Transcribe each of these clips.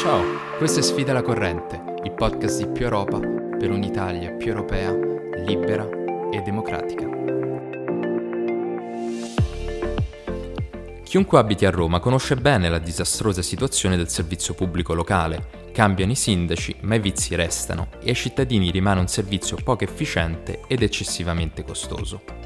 Ciao, questo è Sfida la Corrente, il podcast di Più Europa per un'Italia più europea, libera e democratica. Chiunque abiti a Roma conosce bene la disastrosa situazione del servizio pubblico locale. Cambiano i sindaci, ma i vizi restano e ai cittadini rimane un servizio poco efficiente ed eccessivamente costoso.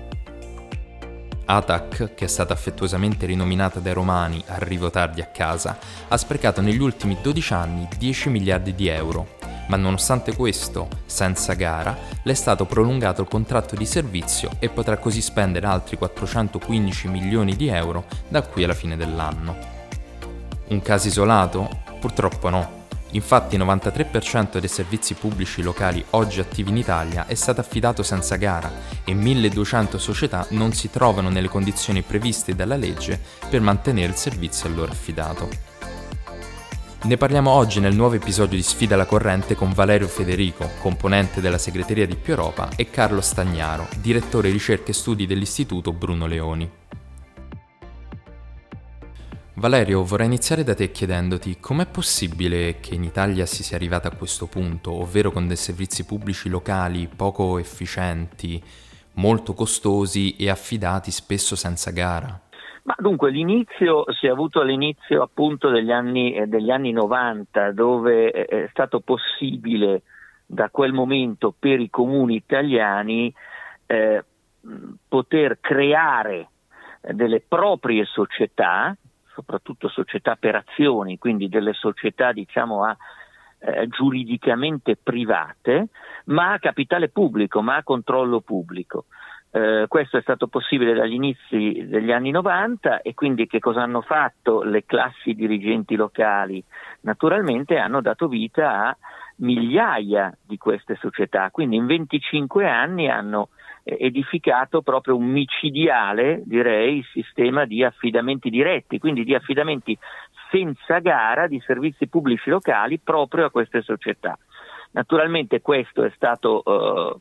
ATAC, che è stata affettuosamente rinominata dai romani Arrivo tardi a casa, ha sprecato negli ultimi 12 anni 10 miliardi di euro, ma nonostante questo, senza gara, le è stato prolungato il contratto di servizio e potrà così spendere altri 415 milioni di euro da qui alla fine dell'anno. Un caso isolato? Purtroppo no. Infatti il 93% dei servizi pubblici locali oggi attivi in Italia è stato affidato senza gara e 1200 società non si trovano nelle condizioni previste dalla legge per mantenere il servizio a loro affidato. Ne parliamo oggi nel nuovo episodio di Sfida la corrente con Valerio Federico, componente della segreteria di Più Europa, e Carlo Stagnaro, direttore ricerche e studi dell'Istituto Bruno Leoni. Valerio, vorrei iniziare da te chiedendoti com'è possibile che in Italia si sia arrivata a questo punto, ovvero con dei servizi pubblici locali poco efficienti, molto costosi e affidati spesso senza gara? Ma dunque l'inizio si è avuto all'inizio appunto degli anni, eh, degli anni 90 dove è stato possibile da quel momento per i comuni italiani eh, poter creare delle proprie società soprattutto società per azioni, quindi delle società diciamo a eh, giuridicamente private, ma a capitale pubblico, ma a controllo pubblico. Eh, questo è stato possibile dagli inizi degli anni 90 e quindi che cosa hanno fatto le classi dirigenti locali? Naturalmente hanno dato vita a migliaia di queste società, quindi in 25 anni hanno edificato proprio un micidiale, direi, sistema di affidamenti diretti, quindi di affidamenti senza gara di servizi pubblici locali proprio a queste società. Naturalmente questo è stato eh,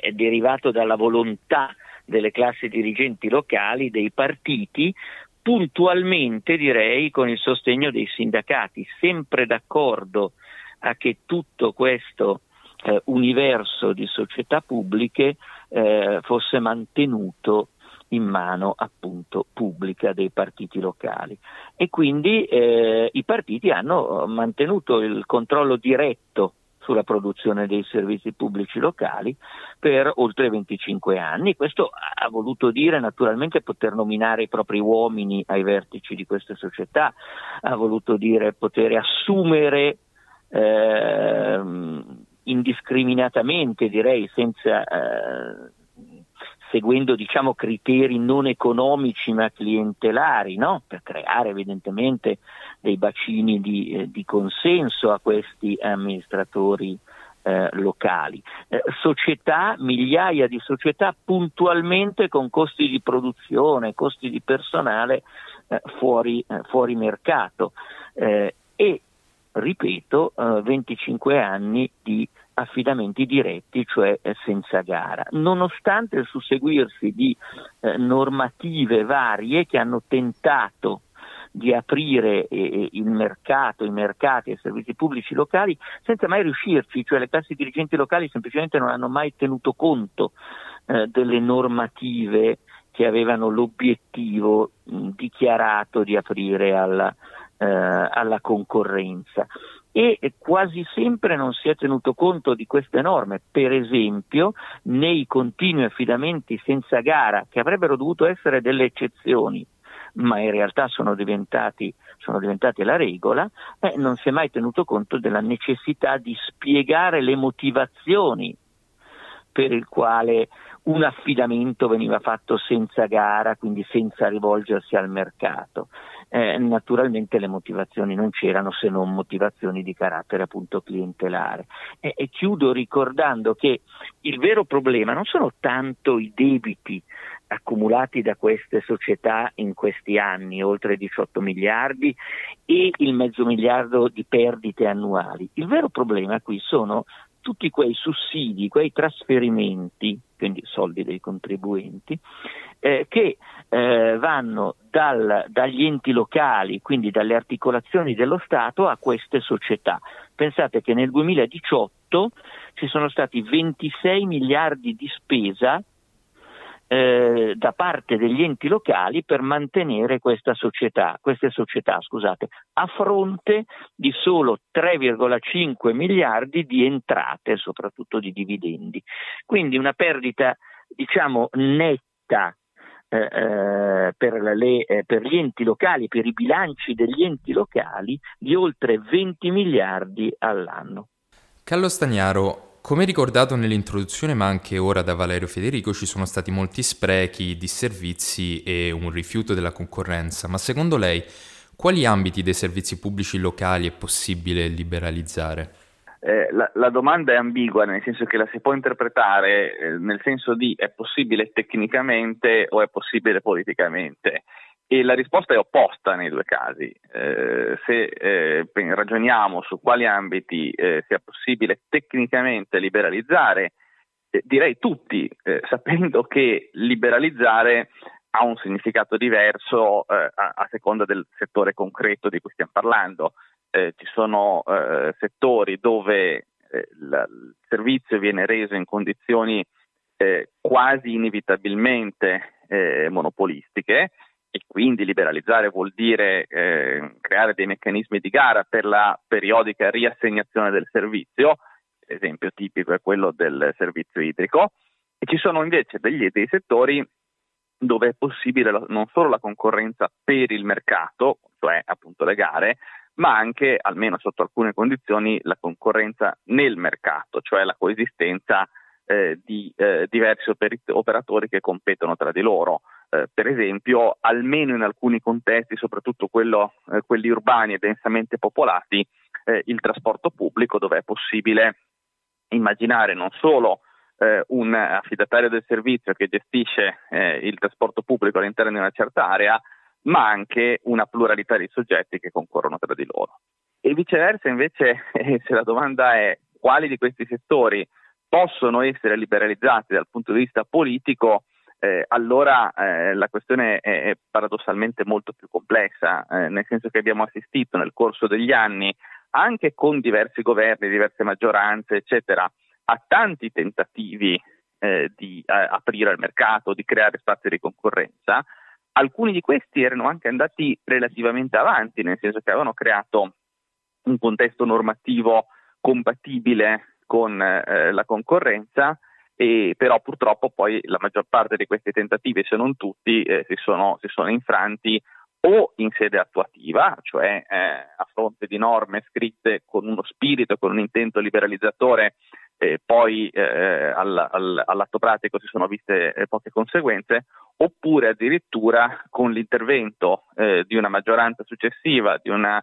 è derivato dalla volontà delle classi dirigenti locali, dei partiti, puntualmente direi con il sostegno dei sindacati, sempre d'accordo a che tutto questo eh, universo di società pubbliche eh, fosse mantenuto in mano appunto pubblica dei partiti locali e quindi eh, i partiti hanno mantenuto il controllo diretto sulla produzione dei servizi pubblici locali per oltre 25 anni. Questo ha voluto dire naturalmente poter nominare i propri uomini ai vertici di queste società, ha voluto dire poter assumere eh, indiscriminatamente, direi, senza, eh, seguendo diciamo, criteri non economici ma clientelari, no? per creare evidentemente dei bacini di, eh, di consenso a questi amministratori eh, locali. Eh, società, migliaia di società puntualmente con costi di produzione, costi di personale eh, fuori, eh, fuori, mercato e ripeto, eh, 25 anni di affidamenti diretti, cioè eh, senza gara, nonostante il susseguirsi di eh, normative varie che hanno tentato di aprire eh, il mercato, i mercati e i servizi pubblici locali senza mai riuscirci, cioè le classi dirigenti locali semplicemente non hanno mai tenuto conto eh, delle normative che avevano l'obiettivo dichiarato di aprire alla, eh, alla concorrenza. E quasi sempre non si è tenuto conto di queste norme, per esempio nei continui affidamenti senza gara che avrebbero dovuto essere delle eccezioni ma in realtà sono diventati, sono diventati la regola, eh, non si è mai tenuto conto della necessità di spiegare le motivazioni per il quale un affidamento veniva fatto senza gara, quindi senza rivolgersi al mercato eh, naturalmente le motivazioni non c'erano se non motivazioni di carattere appunto clientelare. E, e chiudo ricordando che il vero problema non sono tanto i debiti accumulati da queste società in questi anni, oltre 18 miliardi, e il mezzo miliardo di perdite annuali. Il vero problema qui sono tutti quei sussidi, quei trasferimenti, quindi soldi dei contribuenti, eh, che eh, vanno dal, dagli enti locali, quindi dalle articolazioni dello Stato a queste società. Pensate che nel 2018 ci sono stati 26 miliardi di spesa eh, da parte degli enti locali per mantenere società, queste società scusate, a fronte di solo 3,5 miliardi di entrate, soprattutto di dividendi. Quindi una perdita diciamo netta eh, eh per, le, eh, per, gli enti locali, per i bilanci degli enti locali di oltre 20 miliardi all'anno. Carlo Stagnaro, come ricordato nell'introduzione, ma anche ora da Valerio Federico, ci sono stati molti sprechi, disservizi e un rifiuto della concorrenza, ma secondo lei quali ambiti dei servizi pubblici locali è possibile liberalizzare? Eh, la, la, domanda è ambigua, nel senso che la si può interpretare eh, nel senso di è possibile tecnicamente o è possibile politicamente. E la risposta è opposta nei due casi. Eh, se eh, ragioniamo su quali ambiti eh, sia possibile tecnicamente liberalizzare, direi tutti, sapendo che liberalizzare ha un significato diverso a, a, seconda del settore concreto di cui stiamo parlando. Ci sono settori dove la, il servizio viene reso in condizioni quasi inevitabilmente monopolistiche e quindi liberalizzare vuol dire eh, creare dei meccanismi di gara per la periodica riassegnazione del servizio, esempio tipico è quello del servizio idrico, e ci sono invece degli, dei settori dove è possibile non solo la concorrenza per il mercato, cioè appunto le gare, ma anche, almeno sotto alcune condizioni, la concorrenza nel mercato, cioè la coesistenza eh, di eh, diversi operatori che competono tra di loro. Eh, per esempio, almeno in alcuni contesti, soprattutto quello, eh, quelli urbani e densamente popolati, eh, il trasporto pubblico dove è possibile immaginare non solo eh, un affidatario del servizio che gestisce il trasporto pubblico all'interno di una certa area, ma anche una pluralità di soggetti che concorrono tra di loro. E viceversa, invece, se la domanda è quali di questi settori possono essere liberalizzati dal punto di vista politico, eh, allora eh, la questione è, paradossalmente molto più complessa, eh, nel senso che abbiamo assistito nel corso degli anni, anche con diversi governi, diverse maggioranze, eccetera, a tanti tentativi eh, di eh, aprire il mercato, di creare spazi di concorrenza. Alcuni di questi erano anche andati relativamente avanti, nel senso che avevano creato un contesto normativo compatibile con eh, la concorrenza e però purtroppo poi la maggior parte di questi tentativi, se non tutti, eh, si, sono, si, sono, infranti o in sede attuativa, cioè eh, a fronte di norme scritte con uno spirito, con un intento liberalizzatore, eh, poi eh, all, all, all'atto pratico si sono viste eh, poche conseguenze, oppure addirittura con l'intervento eh, di una maggioranza successiva, di un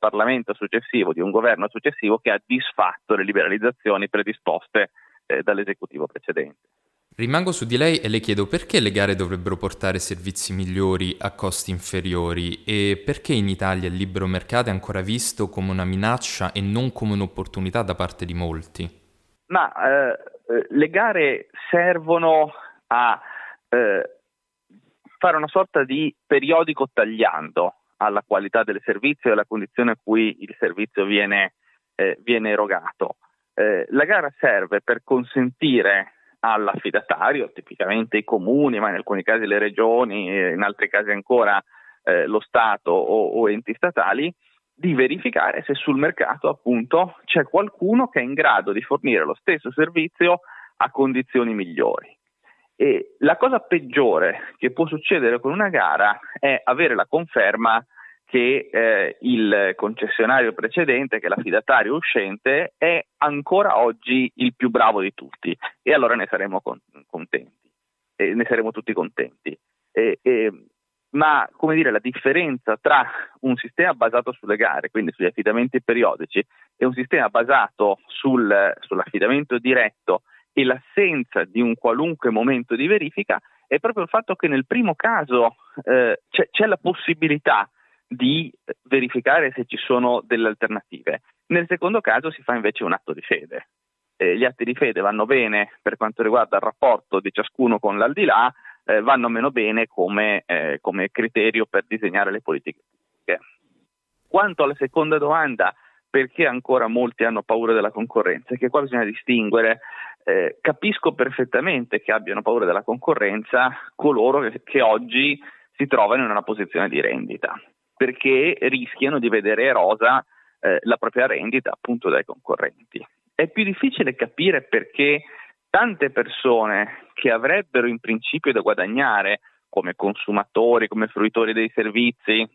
Parlamento successivo, di un governo successivo che ha disfatto le liberalizzazioni predisposte eh, dall'esecutivo precedente. Rimango su di lei e le chiedo perché le gare dovrebbero portare servizi migliori a costi inferiori e perché in Italia il libero mercato è ancora visto come una minaccia e non come un'opportunità da parte di molti? Ma eh, eh le gare servono a eh, fare una sorta di periodico tagliando alla qualità del servizio e alla condizione a cui il servizio viene, eh, viene erogato. Eh, la gara serve per consentire all'affidatario, tipicamente i comuni, ma in alcuni casi le regioni, in altri casi ancora eh, lo Stato o, o, enti statali, di verificare se sul mercato appunto c'è qualcuno che è in grado di fornire lo stesso servizio a condizioni migliori. E la cosa peggiore che può succedere con una gara è avere la conferma che eh, il concessionario precedente, che l'affidatario uscente, è ancora oggi il più bravo di tutti e allora ne saremo con- contenti, e ne saremo tutti contenti. E, e, ma come dire, la differenza tra un sistema basato sulle gare, quindi sugli affidamenti periodici, e un sistema basato sul, sull'affidamento diretto e l'assenza di un qualunque momento di verifica è proprio il fatto che nel primo caso eh, c'è, c'è la possibilità di verificare se ci sono delle alternative. Nel secondo caso si fa invece un atto di fede. eh, gli atti di fede vanno bene per quanto riguarda il rapporto di ciascuno con l'aldilà, eh, vanno meno bene come, eh, come, criterio per disegnare le politiche. Quanto alla seconda domanda, perché ancora molti hanno paura della concorrenza? Che qua bisogna distinguere. Eh, capisco perfettamente che abbiano paura della concorrenza coloro che, che oggi si trovano in una posizione di rendita, perché rischiano di vedere erosa eh, la propria rendita appunto dai concorrenti. È più difficile capire perché tante persone che avrebbero in principio da guadagnare come consumatori, come fruitori dei servizi,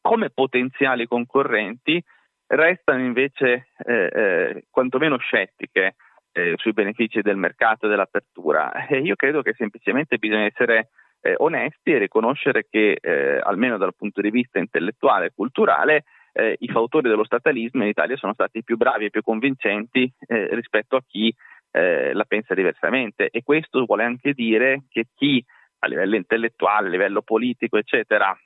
come potenziali concorrenti, restano invece eh, eh, quantomeno scettiche eh, sui benefici del mercato e dell'apertura. E io credo che semplicemente bisogna essere eh, onesti e riconoscere che, eh, almeno dal punto di vista intellettuale e culturale, eh, i fautori dello statalismo in Italia sono stati più bravi e più convincenti rispetto a chi la pensa diversamente. E questo vuole anche dire che chi a livello intellettuale, a livello politico, eccetera,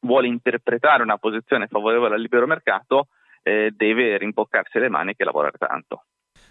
vuole interpretare una posizione favorevole al libero mercato, eh, deve rimboccarsi le maniche e lavorare tanto.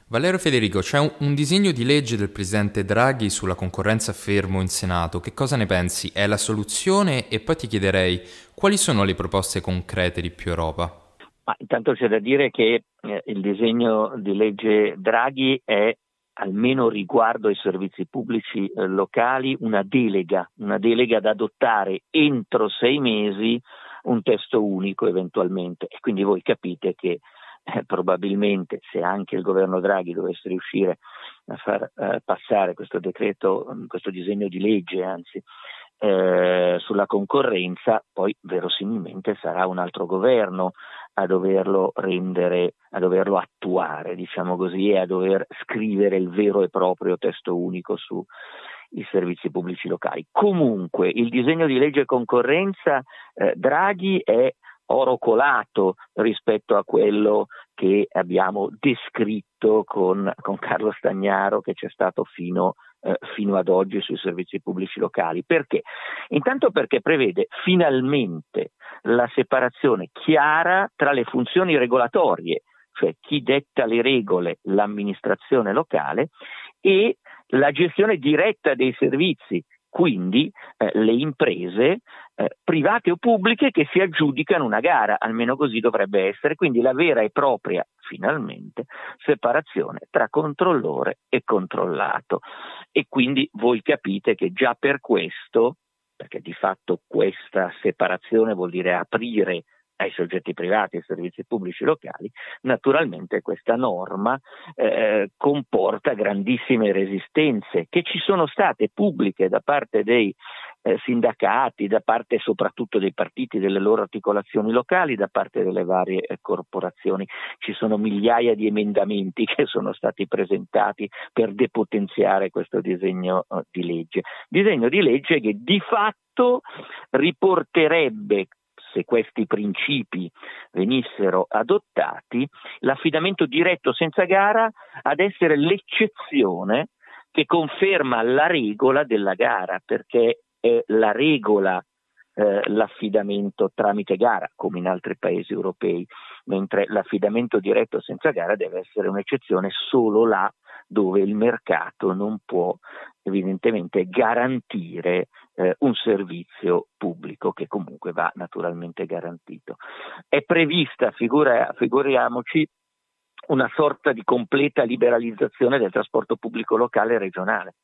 Valerio Federico, c'è un, un, disegno di legge del presidente Draghi sulla concorrenza fermo in Senato. Che cosa ne pensi? È la soluzione? E poi ti chiederei quali sono le proposte concrete di più Europa? Ma intanto c'è da dire che eh, il disegno di legge Draghi è almeno riguardo ai servizi pubblici eh, locali una delega, una delega da adottare entro sei mesi un testo unico eventualmente. E quindi voi capite che eh, probabilmente se anche il governo Draghi dovesse riuscire a far eh, passare questo decreto, questo disegno di legge, anzi, eh, sulla concorrenza, poi verosimilmente sarà un altro governo a doverlo rendere, a doverlo attuare, diciamo così, e a dover scrivere il vero e proprio testo unico sui servizi pubblici locali. Comunque, il disegno di legge concorrenza eh, Draghi è oro colato rispetto a quello che abbiamo descritto con, con Carlo Stagnaro che c'è stato fino, eh, fino ad oggi sui servizi pubblici locali. Perché? Intanto perché prevede finalmente la separazione chiara tra le funzioni regolatorie, cioè chi detta le regole, l'amministrazione locale, e la gestione diretta dei servizi, quindi eh, le imprese eh, private o pubbliche che si aggiudicano una gara, almeno così dovrebbe essere, quindi la vera e propria, finalmente, separazione tra controllore e controllato. E quindi voi capite che già per questo, perché di fatto questa separazione vuol dire aprire ai soggetti privati e ai servizi pubblici locali, naturalmente questa norma eh, comporta grandissime resistenze che ci sono state pubbliche da parte dei eh, sindacati, da parte soprattutto dei partiti, delle loro articolazioni locali, da parte delle varie eh, corporazioni. Ci sono migliaia di emendamenti che sono stati presentati per depotenziare questo disegno eh, di legge. Disegno di legge che di fatto riporterebbe se questi principi venissero adottati, l'affidamento diretto senza gara ad essere l'eccezione che conferma la regola della gara, perché è la regola eh, l'affidamento tramite gara, come in altri paesi europei, mentre l'affidamento diretto senza gara deve essere un'eccezione solo là dove il mercato non può evidentemente garantire eh, un servizio pubblico che comunque va naturalmente garantito. È prevista, figura, figuriamoci, una sorta di completa liberalizzazione del trasporto pubblico locale e regionale.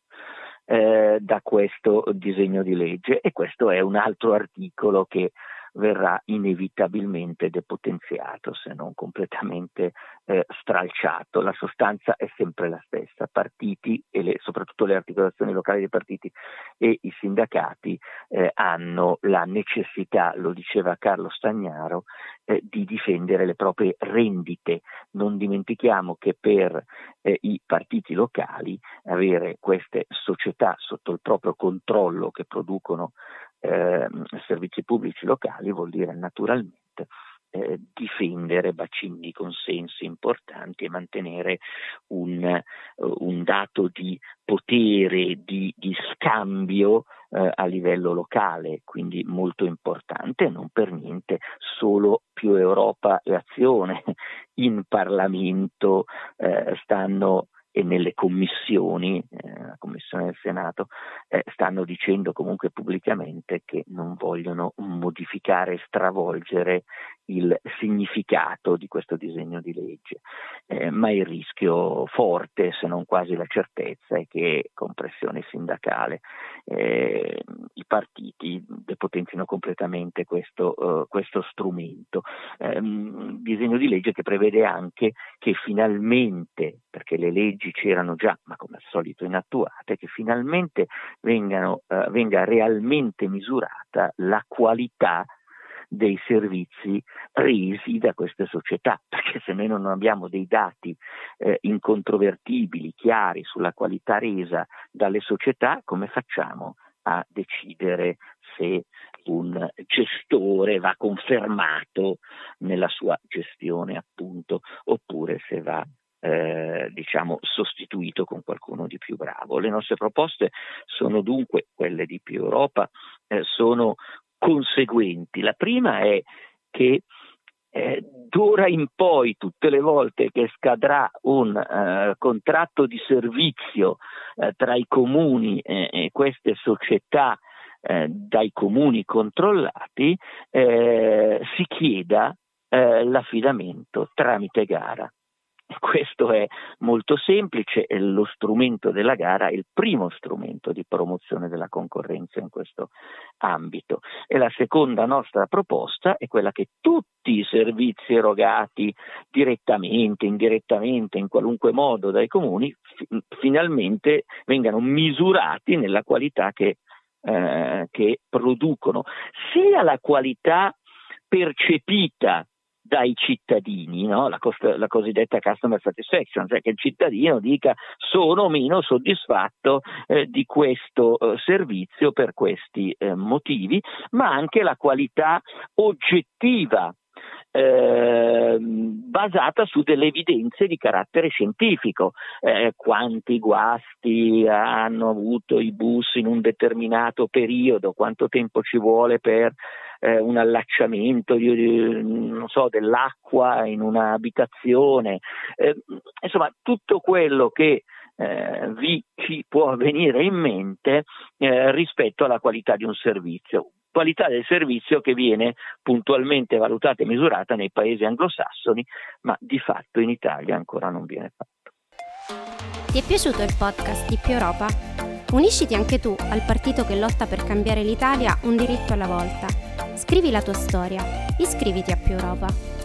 Eh, da questo disegno di legge. E questo è un altro articolo che verrà inevitabilmente depotenziato se non completamente eh, stralciato. La sostanza è sempre la stessa, partiti e le, soprattutto le articolazioni locali dei partiti e i sindacati eh, hanno la necessità, lo diceva Carlo Stagnaro, eh, di difendere le proprie rendite. Non dimentichiamo che per eh, i partiti locali avere queste società sotto il proprio controllo che producono eh, servizi pubblici locali vuol dire naturalmente eh, difendere bacini di consensi importanti e mantenere un, un dato di potere, di, di scambio eh, a livello locale, quindi molto importante, non per niente solo più Europa e azione in Parlamento eh, stanno e nelle commissioni, eh, la commissione del Senato, eh, stanno dicendo comunque pubblicamente che non vogliono modificare stravolgere il significato di questo disegno di legge, eh, ma il rischio forte, se non quasi la certezza, è che con pressione sindacale eh, i partiti depotenzino completamente questo, uh, questo strumento. Um, disegno di legge che prevede anche che finalmente, perché le leggi c'erano già, ma come al solito inattuate, che finalmente vengano, uh, venga realmente misurata la qualità dei servizi resi da queste società, perché se noi non abbiamo dei dati eh, incontrovertibili, chiari sulla qualità resa dalle società, come facciamo a decidere se un gestore va confermato nella sua gestione appunto oppure se va eh, diciamo sostituito con qualcuno di più bravo. Le nostre proposte sono dunque quelle di più Europa, eh, sono conseguenti. La prima è che eh, d'ora in poi, tutte le volte che scadrà un eh, contratto di servizio eh, tra i comuni e queste società eh, dai comuni controllati, eh, si chieda eh, l'affidamento tramite gara. Questo è molto semplice, lo strumento della gara è il primo strumento di promozione della concorrenza in questo ambito. E la seconda nostra proposta è quella che tutti i servizi erogati direttamente, indirettamente, in qualunque modo dai comuni, fi- finalmente vengano misurati nella qualità che, eh, che producono, sia la qualità percepita dai cittadini, no? la, cost- la, cosiddetta customer satisfaction, cioè che il cittadino dica sono meno soddisfatto eh, di questo eh, servizio per questi eh, motivi, ma anche la qualità oggettiva eh, basata su delle evidenze di carattere scientifico, eh, quanti guasti hanno avuto i bus in un determinato periodo, quanto tempo ci vuole per eh, un allacciamento di, so, dell'acqua in un'abitazione, eh, insomma tutto quello che eh, vi ci può venire in mente eh, rispetto alla qualità di un servizio qualità del servizio che viene puntualmente valutata e misurata nei paesi anglosassoni, ma di fatto in Italia ancora non viene fatto. Ti è piaciuto il podcast di Più Europa? Unisciti anche tu al partito che lotta per cambiare l'Italia un diritto alla volta. Scrivi la tua storia, iscriviti a Più Europa.